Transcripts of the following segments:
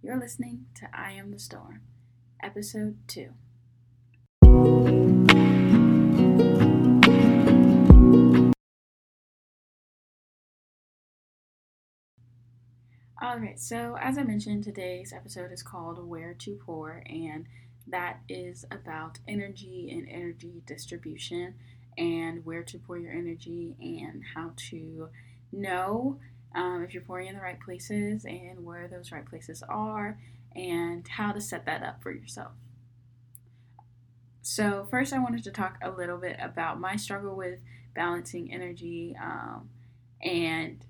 You're listening to I Am the Storm, Episode 2. Alright, so as I mentioned, today's episode is called Where to Pour, and that is about energy and energy distribution and where to pour your energy and how to know um, if you're pouring in the right places and where those right places are and how to set that up for yourself. So, first, I wanted to talk a little bit about my struggle with balancing energy um, and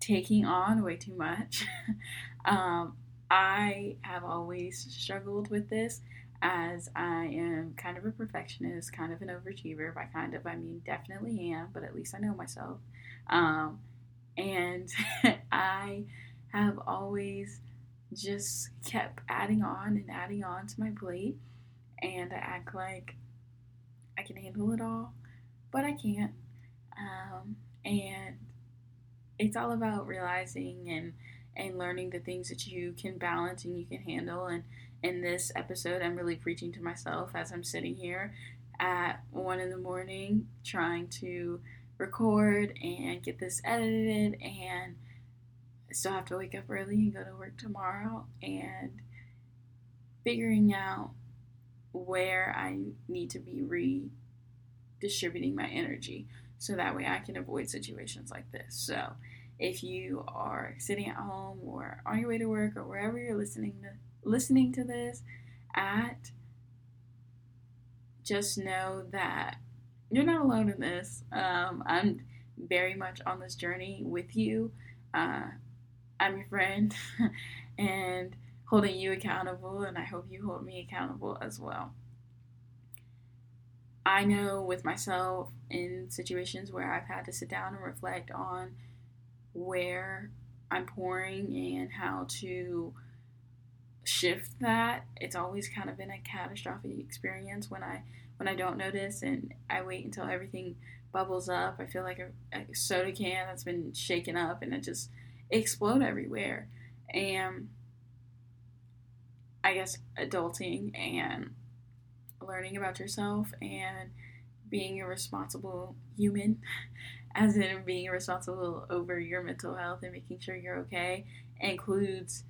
taking on way too much. um, I have always struggled with this as I am kind of a perfectionist, kind of an overachiever. By kind of, I mean definitely am, but at least I know myself. Um, and I have always just kept adding on and adding on to my plate, and I act like I can handle it all, but I can't. Um, and it's all about realizing and and learning the things that you can balance and you can handle. And in this episode, I'm really preaching to myself as I'm sitting here at one in the morning trying to record and get this edited and I still have to wake up early and go to work tomorrow and figuring out where I need to be redistributing my energy so that way I can avoid situations like this. So, if you are sitting at home or on your way to work or wherever you're listening to listening to this at just know that you're not alone in this. Um, I'm very much on this journey with you. Uh, I'm your friend and holding you accountable, and I hope you hold me accountable as well. I know with myself in situations where I've had to sit down and reflect on where I'm pouring and how to shift that, it's always kind of been a catastrophic experience when I when I don't notice and I wait until everything bubbles up. I feel like a, a soda can that's been shaken up and it just explode everywhere. And I guess adulting and learning about yourself and being a responsible human, as in being responsible over your mental health and making sure you're okay, includes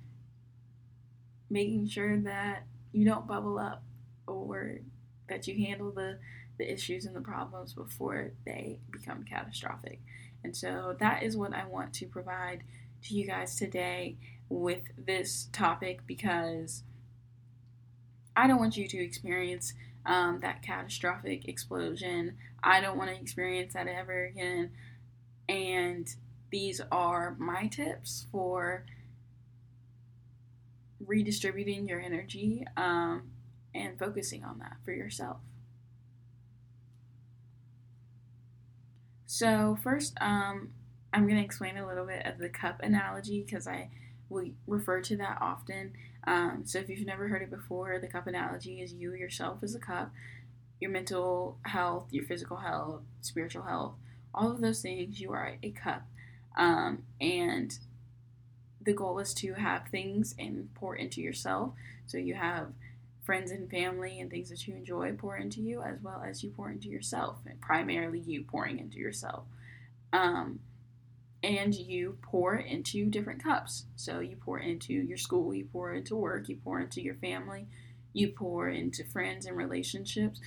making sure that you don't bubble up or that you handle the, the issues and the problems before they become catastrophic. And so that is what I want to provide to you guys today with this topic because I don't want you to experience um, that catastrophic explosion. I don't want to experience that ever again. And these are my tips for redistributing your energy um, and focusing on that for yourself. So, first, um, I'm going to explain a little bit of the cup analogy because I we refer to that often. Um, so, if you've never heard it before, the cup analogy is you yourself as a cup, your mental health, your physical health, spiritual health, all of those things, you are a cup. Um, and the goal is to have things and pour into yourself. So, you have friends and family and things that you enjoy pour into you, as well as you pour into yourself, and primarily you pouring into yourself. Um, and you pour into different cups. So you pour into your school, you pour into work, you pour into your family, you pour into friends and relationships,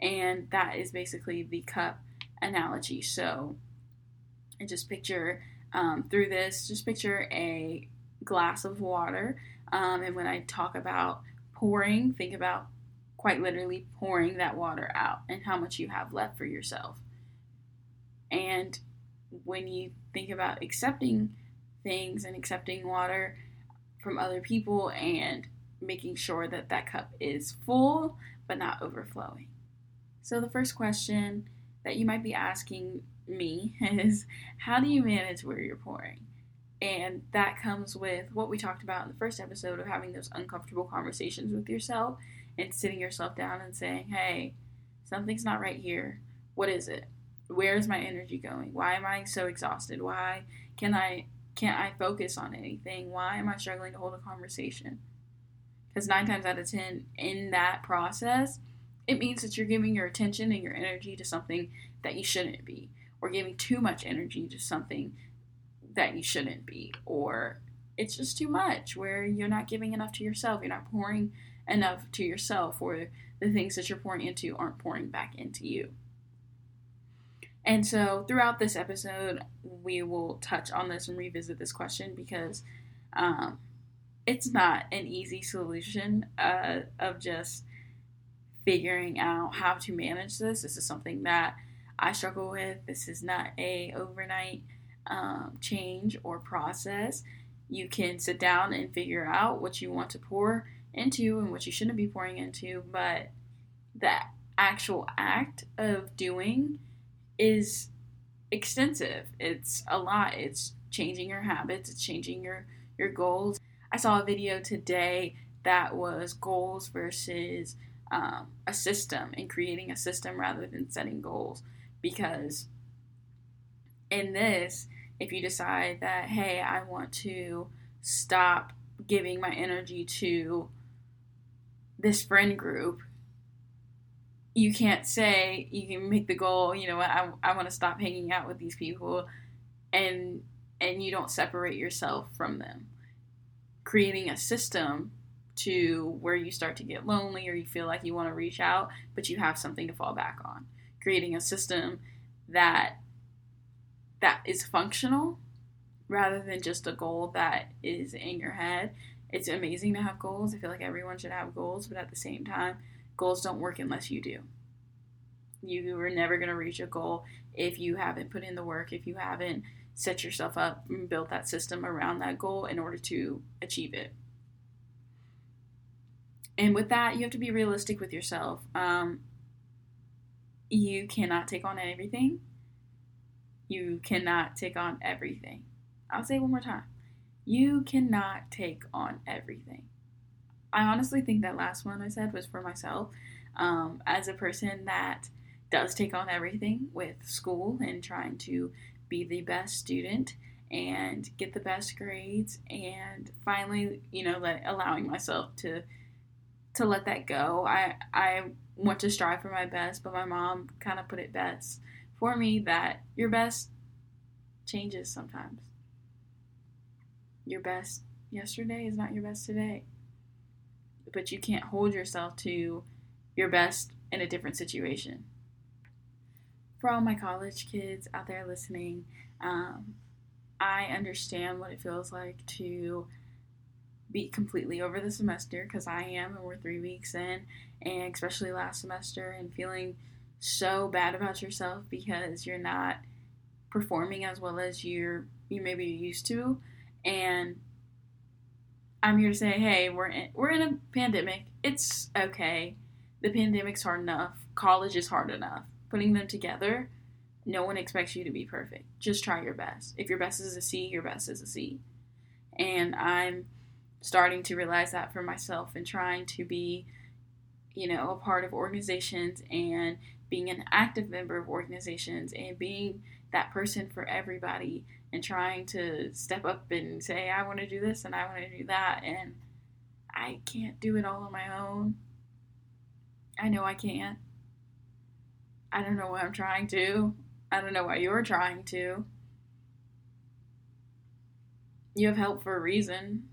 and that is basically the cup analogy. So, and just picture um, through this, just picture a glass of water. Um, and when I talk about pouring, think about quite literally pouring that water out and how much you have left for yourself. And when you think about accepting things and accepting water from other people and making sure that that cup is full but not overflowing. So, the first question that you might be asking me is how do you manage where you're pouring? And that comes with what we talked about in the first episode of having those uncomfortable conversations with yourself and sitting yourself down and saying, hey, something's not right here. What is it? where is my energy going? Why am I so exhausted? Why can I can't I focus on anything? Why am I struggling to hold a conversation? Because nine times out of ten, in that process, it means that you're giving your attention and your energy to something that you shouldn't be, or giving too much energy to something that you shouldn't be, or it's just too much where you're not giving enough to yourself, you're not pouring enough to yourself, or the things that you're pouring into aren't pouring back into you. And so, throughout this episode, we will touch on this and revisit this question because um, it's not an easy solution uh, of just figuring out how to manage this. This is something that I struggle with. This is not a overnight um, change or process. You can sit down and figure out what you want to pour into and what you shouldn't be pouring into, but the actual act of doing is extensive. It's a lot. It's changing your habits, it's changing your your goals. I saw a video today that was goals versus um, a system and creating a system rather than setting goals because in this if you decide that hey i want to stop giving my energy to this friend group you can't say you can make the goal you know what i, I want to stop hanging out with these people and and you don't separate yourself from them. Creating a system to where you start to get lonely or you feel like you want to reach out but you have something to fall back on. Creating a system that that is functional rather than just a goal that is in your head. It's amazing to have goals. I feel like everyone should have goals, but at the same time, goals don't work unless you do. You are never going to reach a goal if you haven't put in the work, if you haven't set yourself up and built that system around that goal in order to achieve it. And with that, you have to be realistic with yourself. Um, you cannot take on everything. You cannot take on everything. I'll say one more time. You cannot take on everything. I honestly think that last one I said was for myself. Um, as a person that does take on everything with school and trying to be the best student and get the best grades and finally you know let, allowing myself to to let that go i i want to strive for my best but my mom kind of put it best for me that your best changes sometimes your best yesterday is not your best today. But you can't hold yourself to your best in a different situation. For all my college kids out there listening, um, I understand what it feels like to be completely over the semester because I am, and we're three weeks in, and especially last semester, and feeling so bad about yourself because you're not performing as well as you're you maybe used to and I'm here to say, hey, we're in, we're in a pandemic. It's okay. The pandemic's hard enough. College is hard enough. Putting them together, no one expects you to be perfect. Just try your best. If your best is a C, your best is a C. And I'm starting to realize that for myself and trying to be, you know, a part of organizations and being an active member of organizations and being that person for everybody and trying to step up and say, I want to do this and I want to do that. And I can't do it all on my own. I know I can't. I don't know why I'm trying to. I don't know why you're trying to. You have help for a reason.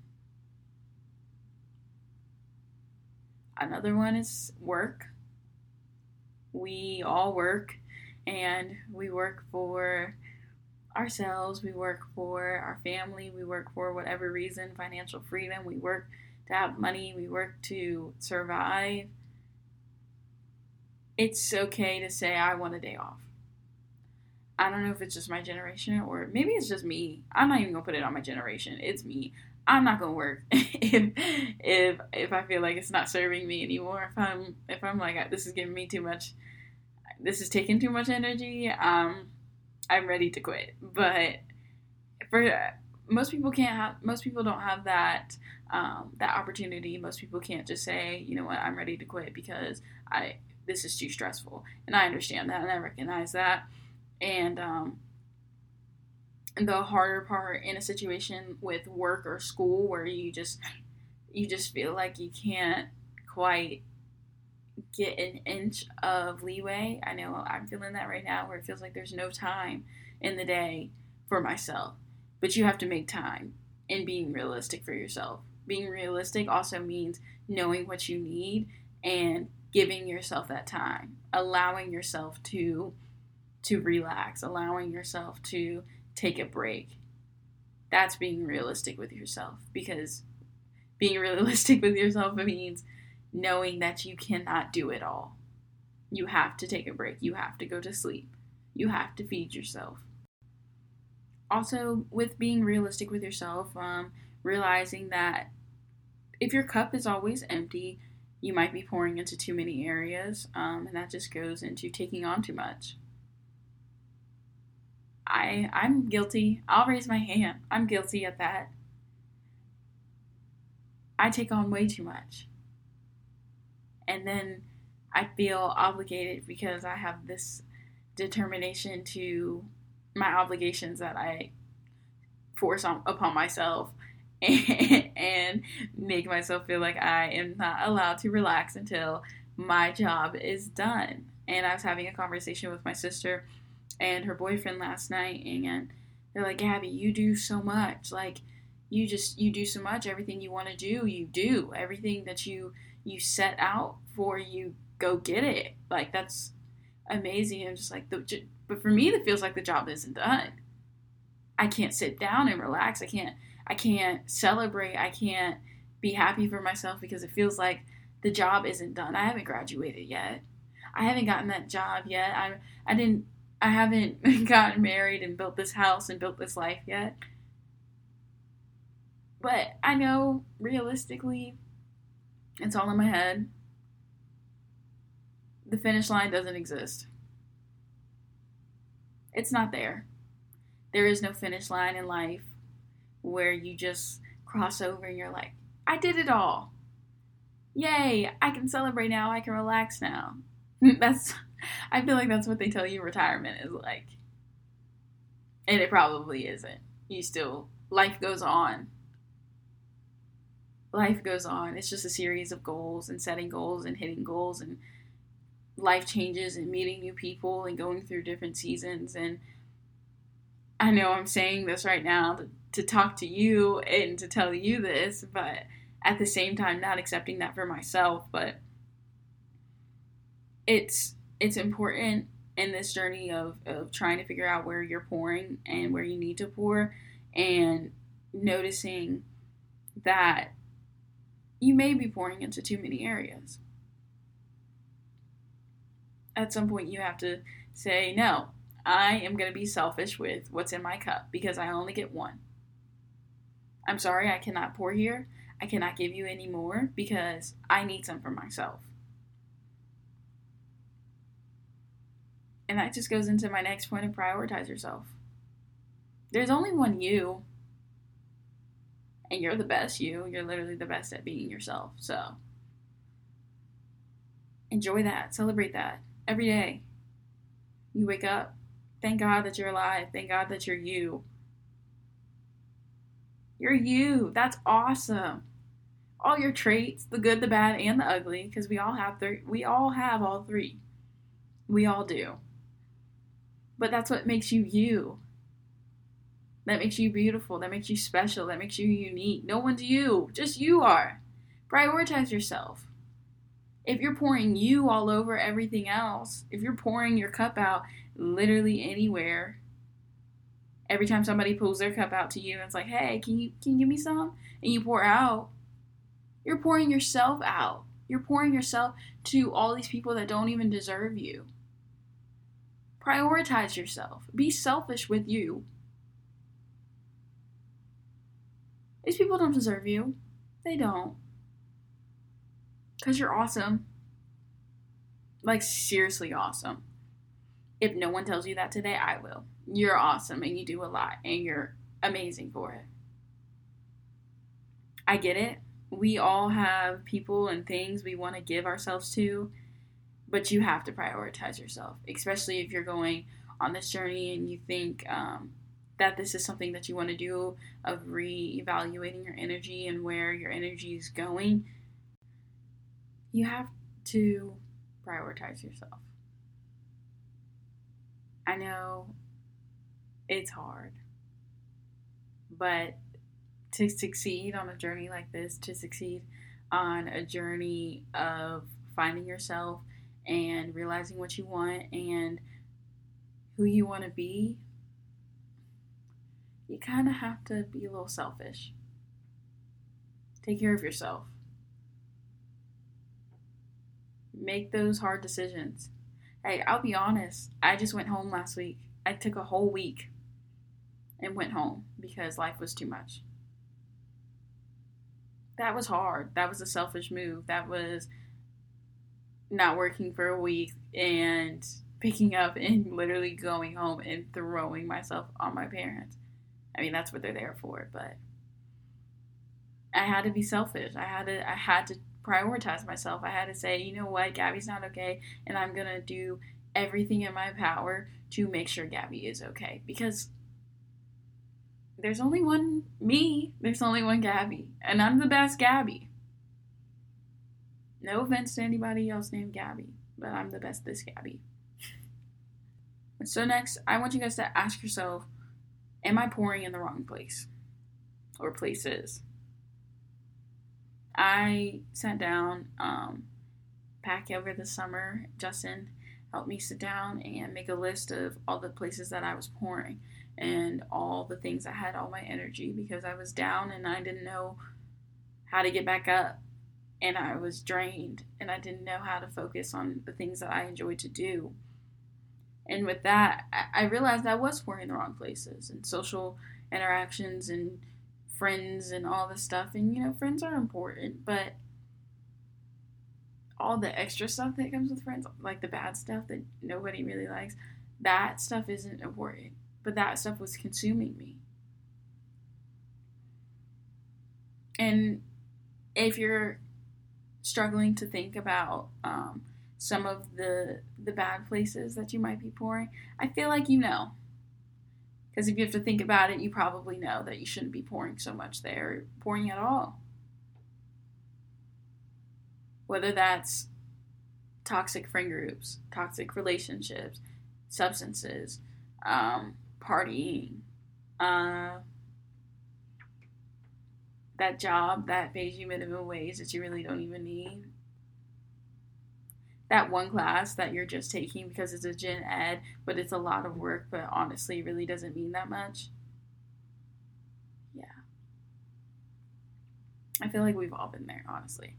Another one is work. We all work and we work for ourselves, we work for our family, we work for whatever reason, financial freedom, we work to have money, we work to survive. It's okay to say, I want a day off. I don't know if it's just my generation or maybe it's just me. I'm not even gonna put it on my generation. It's me. I'm not gonna work if if if I feel like it's not serving me anymore. If I'm if I'm like this is giving me too much, this is taking too much energy. Um, I'm ready to quit. But for most people can't have most people don't have that um, that opportunity. Most people can't just say, you know what, I'm ready to quit because I this is too stressful. And I understand that and I recognize that. And um, the harder part in a situation with work or school where you just you just feel like you can't quite get an inch of leeway. I know I'm feeling that right now where it feels like there's no time in the day for myself. But you have to make time and being realistic for yourself. Being realistic also means knowing what you need and giving yourself that time, allowing yourself to to relax, allowing yourself to take a break. That's being realistic with yourself because being realistic with yourself means knowing that you cannot do it all. You have to take a break. You have to go to sleep. You have to feed yourself. Also, with being realistic with yourself, um, realizing that if your cup is always empty, you might be pouring into too many areas, um, and that just goes into taking on too much. I I'm guilty. I'll raise my hand. I'm guilty at that. I take on way too much. And then I feel obligated because I have this determination to my obligations that I force on, upon myself and, and make myself feel like I am not allowed to relax until my job is done. And I was having a conversation with my sister and her boyfriend last night, and they're like, Gabby, you do so much. Like, you just you do so much. Everything you want to do, you do. Everything that you you set out for, you go get it. Like that's amazing. I'm just like the, but for me, it feels like the job isn't done. I can't sit down and relax. I can't I can't celebrate. I can't be happy for myself because it feels like the job isn't done. I haven't graduated yet. I haven't gotten that job yet. I I didn't I haven't gotten married and built this house and built this life yet. But I know realistically it's all in my head. The finish line doesn't exist. It's not there. There is no finish line in life where you just cross over and you're like, I did it all. Yay, I can celebrate now, I can relax now. that's I feel like that's what they tell you retirement is like. And it probably isn't. You still life goes on. Life goes on. It's just a series of goals and setting goals and hitting goals and life changes and meeting new people and going through different seasons and I know I'm saying this right now to, to talk to you and to tell you this, but at the same time not accepting that for myself, but it's it's important in this journey of, of trying to figure out where you're pouring and where you need to pour and noticing that you may be pouring into too many areas. At some point, you have to say, no, I am going to be selfish with what's in my cup because I only get one. I'm sorry, I cannot pour here. I cannot give you any more because I need some for myself. And that just goes into my next point of prioritize yourself. There's only one you, and you're the best you. You're literally the best at being yourself. So enjoy that, celebrate that every day. You wake up, Thank God that you're alive. Thank God that you're you. You're you. That's awesome. All your traits, the good, the bad, and the ugly, because we all have three. We all have all three. We all do. But that's what makes you you. That makes you beautiful. That makes you special. That makes you unique. No one's you. Just you are. Prioritize yourself. If you're pouring you all over everything else, if you're pouring your cup out literally anywhere. Every time somebody pulls their cup out to you, and it's like, hey, can you can you give me some? And you pour out. You're pouring yourself out. You're pouring yourself to all these people that don't even deserve you. Prioritize yourself. Be selfish with you. These people don't deserve you. They don't. Because you're awesome. Like, seriously awesome. If no one tells you that today, I will. You're awesome and you do a lot and you're amazing for it. I get it. We all have people and things we want to give ourselves to, but you have to prioritize yourself, especially if you're going on this journey and you think um, that this is something that you want to do of re-evaluating your energy and where your energy is going, you have to prioritize yourself. I know it's hard, but to succeed on a journey like this, to succeed on a journey of finding yourself and realizing what you want and who you want to be, you kind of have to be a little selfish. Take care of yourself. Make those hard decisions. Hey, I'll be honest, I just went home last week. I took a whole week and went home because life was too much. That was hard. That was a selfish move. That was not working for a week and picking up and literally going home and throwing myself on my parents. I mean, that's what they're there for, but I had to be selfish. I had to I had to prioritize myself. I had to say, you know what, Gabby's not okay, and I'm to do everything in my power to make sure Gabby is okay because there's only one me, there's only one Gabby, and I'm the best Gabby. No offense to anybody else named Gabby, but I'm the best this Gabby. so, next, I want you guys to ask yourself Am I pouring in the wrong place or places? I sat down, um, back over the summer. Justin helped me sit down and make a list of all the places that I was pouring and all the things I had all my energy because I was down and I didn't know how to get back up and I was drained and I didn't know how to focus on the things that I enjoyed to do. And with that, I realized I was pouring in the wrong places and social interactions and friends and all this stuff. And you know, friends are important, but all the extra stuff that comes with friends, like the bad stuff that nobody really likes, that stuff isn't important. But that stuff was consuming me. And if you're struggling to think about um, some of the the bad places that you might be pouring, I feel like you know. Because if you have to think about it, you probably know that you shouldn't be pouring so much there, pouring at all. Whether that's toxic friend groups, toxic relationships, substances, um, partying, uh, that job that pays you minimum wage that you really don't even need. That one class that you're just taking because it's a gen ed, but it's a lot of work, but honestly really doesn't mean that much. Yeah. I feel like we've all been there, honestly.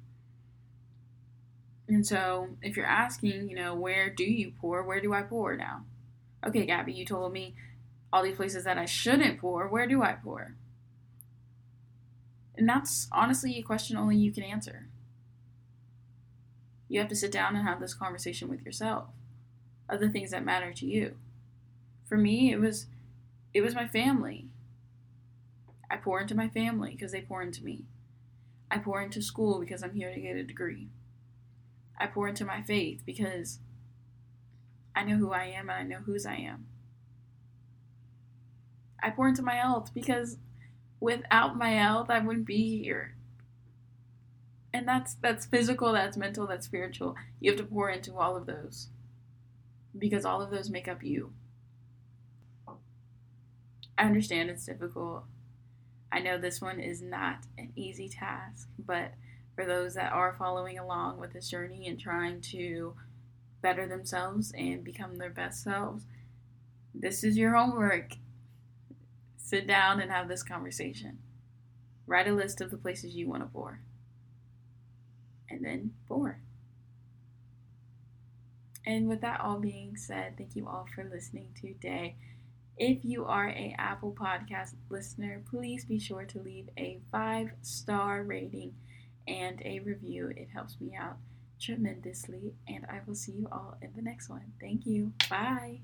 And so, if you're asking, you know, where do you pour? Where do I pour now? Okay, Gabby, you told me all these places that I shouldn't pour. Where do I pour? And that's honestly a question only you can answer. You have to sit down and have this conversation with yourself of the things that matter to you. For me, it was it was my family. I pour into my family because they pour into me. I pour into school because I'm here to get a degree. I pour into my faith because I know who I am and I know whose I am. I pour into my health because without my health, I wouldn't be here. And that's that's physical, that's mental, that's spiritual. You have to pour into all of those because all of those make up you. I understand it's difficult. I know this one is not an easy task, but for those that are following along with this journey and trying to better themselves and become their best selves, this is your homework. Sit down and have this conversation. Write a list of the places you want to pour. And then pour. And with that all being said, thank you all for listening today. If you are a Apple Podcast listener, please be sure to leave a five star rating and a review. It helps me out tremendously. And I will see you all in the next one. Thank you. Bye.